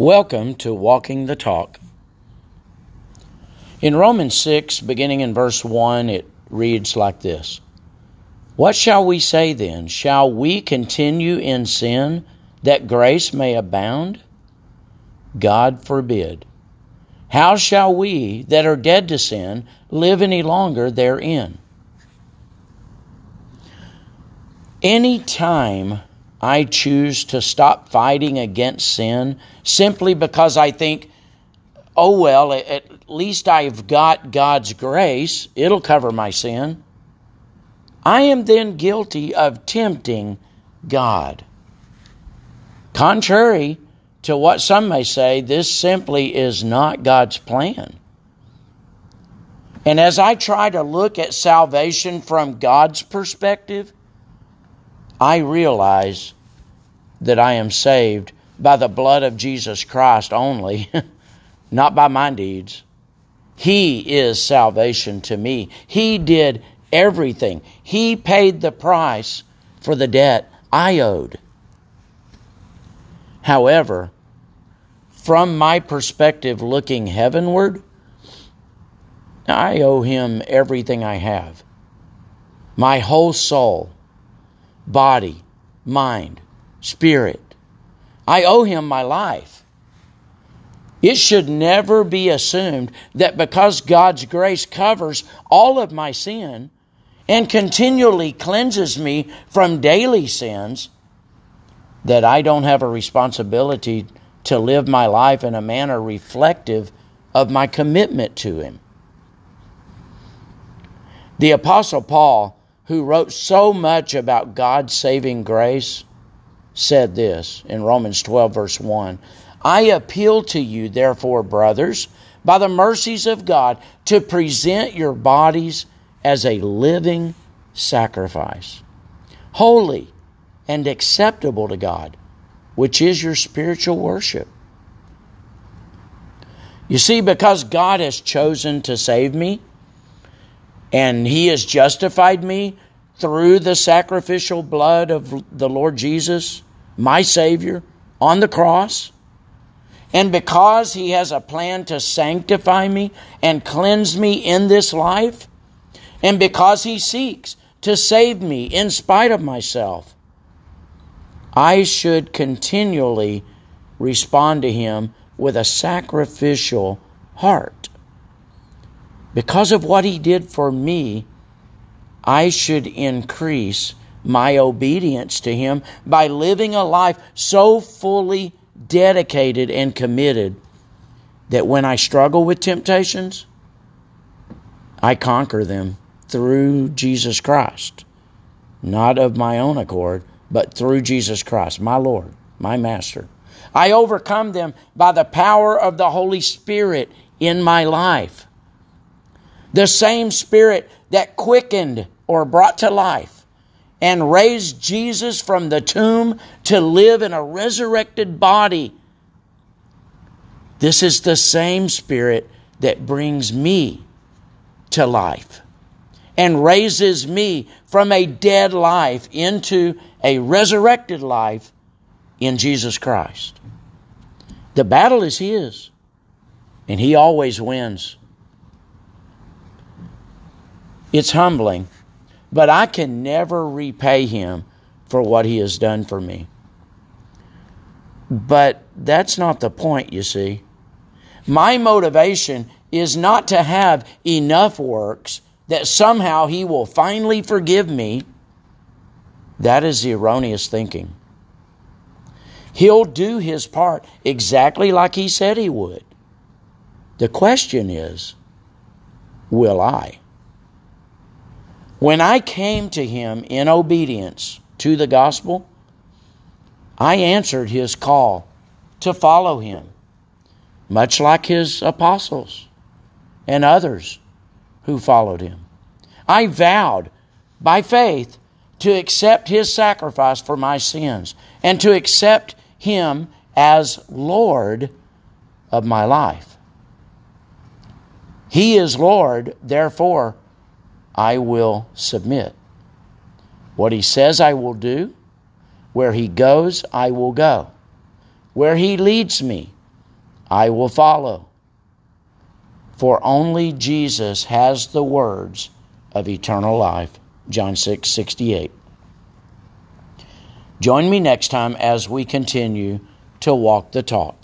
Welcome to Walking the Talk. In Romans 6, beginning in verse 1, it reads like this What shall we say then? Shall we continue in sin that grace may abound? God forbid. How shall we that are dead to sin live any longer therein? Any time I choose to stop fighting against sin simply because I think, oh, well, at least I've got God's grace, it'll cover my sin. I am then guilty of tempting God. Contrary to what some may say, this simply is not God's plan. And as I try to look at salvation from God's perspective, I realize that I am saved by the blood of Jesus Christ only, not by my deeds. He is salvation to me. He did everything. He paid the price for the debt I owed. However, from my perspective looking heavenward, I owe him everything I have my whole soul, body, mind, spirit. I owe him my life. It should never be assumed that because God's grace covers all of my sin and continually cleanses me from daily sins, that I don't have a responsibility to live my life in a manner reflective of my commitment to Him. The Apostle Paul who wrote so much about God's saving grace, said this in Romans 12, verse 1 I appeal to you, therefore, brothers, by the mercies of God, to present your bodies as a living sacrifice, holy and acceptable to God, which is your spiritual worship. You see, because God has chosen to save me, and he has justified me through the sacrificial blood of the Lord Jesus, my Savior, on the cross. And because he has a plan to sanctify me and cleanse me in this life, and because he seeks to save me in spite of myself, I should continually respond to him with a sacrificial heart. Because of what he did for me, I should increase my obedience to him by living a life so fully dedicated and committed that when I struggle with temptations, I conquer them through Jesus Christ. Not of my own accord, but through Jesus Christ, my Lord, my Master. I overcome them by the power of the Holy Spirit in my life. The same Spirit that quickened or brought to life and raised Jesus from the tomb to live in a resurrected body. This is the same Spirit that brings me to life and raises me from a dead life into a resurrected life in Jesus Christ. The battle is His, and He always wins. It's humbling, but I can never repay him for what he has done for me. But that's not the point, you see. My motivation is not to have enough works that somehow he will finally forgive me. That is the erroneous thinking. He'll do his part exactly like he said he would. The question is, will I? When I came to him in obedience to the gospel, I answered his call to follow him, much like his apostles and others who followed him. I vowed by faith to accept his sacrifice for my sins and to accept him as Lord of my life. He is Lord, therefore, I will submit. What he says I will do, where he goes, I will go. Where he leads me, I will follow. For only Jesus has the words of eternal life. John 6 68. Join me next time as we continue to walk the talk.